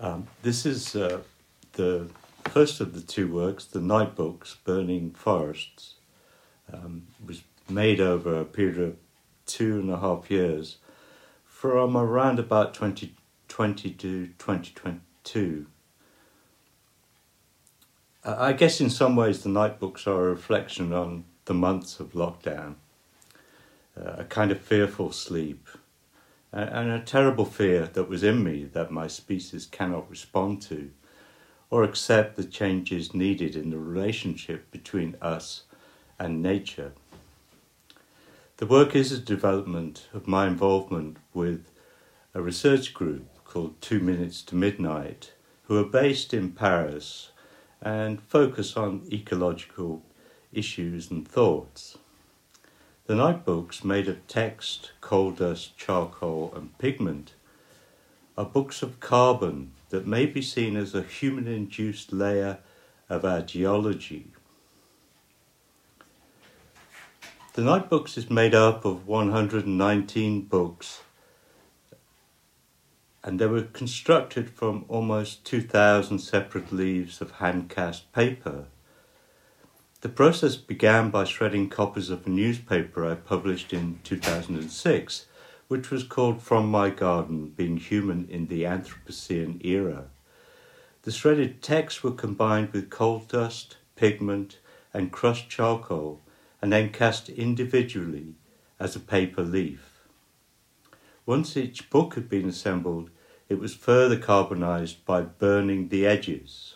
Um, this is uh, the first of the two works, the Night Books, Burning Forests. Um, was made over a period of two and a half years from around about 2020 to 2022. I guess in some ways the night books are a reflection on the months of lockdown, uh, a kind of fearful sleep, and a terrible fear that was in me that my species cannot respond to or accept the changes needed in the relationship between us and nature. The work is a development of my involvement with a research group called Two Minutes to Midnight, who are based in Paris and focus on ecological issues and thoughts. The Night Books, made of text, coal dust, charcoal, and pigment, are books of carbon that may be seen as a human induced layer of our geology. The Night Books is made up of 119 books and they were constructed from almost 2,000 separate leaves of hand cast paper. The process began by shredding copies of a newspaper I published in 2006, which was called From My Garden Being Human in the Anthropocene Era. The shredded texts were combined with coal dust, pigment, and crushed charcoal and then cast individually as a paper leaf. Once each book had been assembled, it was further carbonized by burning the edges.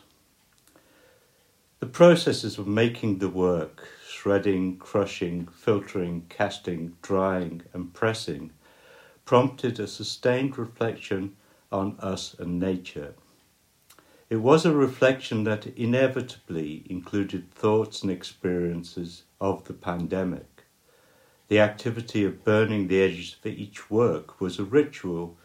The processes of making the work, shredding, crushing, filtering, casting, drying, and pressing, prompted a sustained reflection on us and nature. It was a reflection that inevitably included thoughts and experiences of the pandemic. The activity of burning the edges for each work was a ritual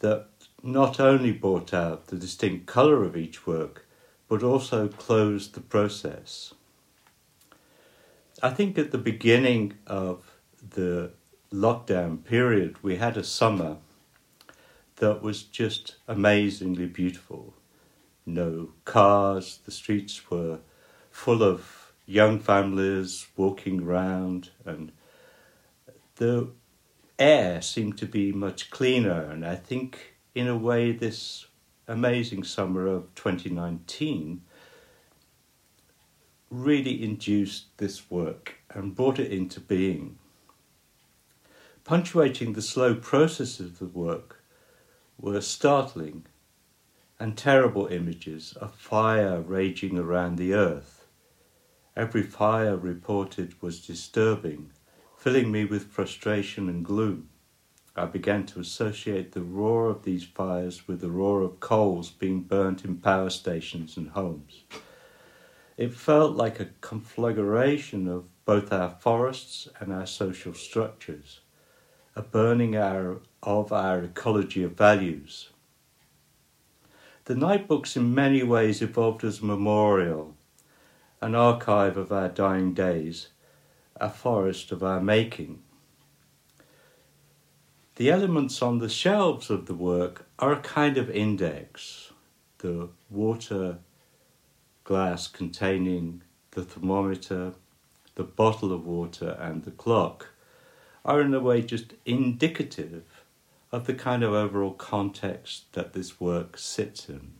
that not only brought out the distinct colour of each work, but also closed the process. I think at the beginning of the lockdown period, we had a summer that was just amazingly beautiful. No cars, the streets were full of young families walking around, and the air seemed to be much cleaner. And I think, in a way, this amazing summer of 2019 really induced this work and brought it into being. Punctuating the slow process of the work were startling and terrible images of fire raging around the earth. Every fire reported was disturbing, filling me with frustration and gloom. I began to associate the roar of these fires with the roar of coals being burnt in power stations and homes. It felt like a conflagration of both our forests and our social structures, a burning our, of our ecology of values. The night books, in many ways, evolved as a memorial, an archive of our dying days, a forest of our making. The elements on the shelves of the work are a kind of index. The water glass containing the thermometer, the bottle of water, and the clock are, in a way, just indicative of the kind of overall context that this work sits in.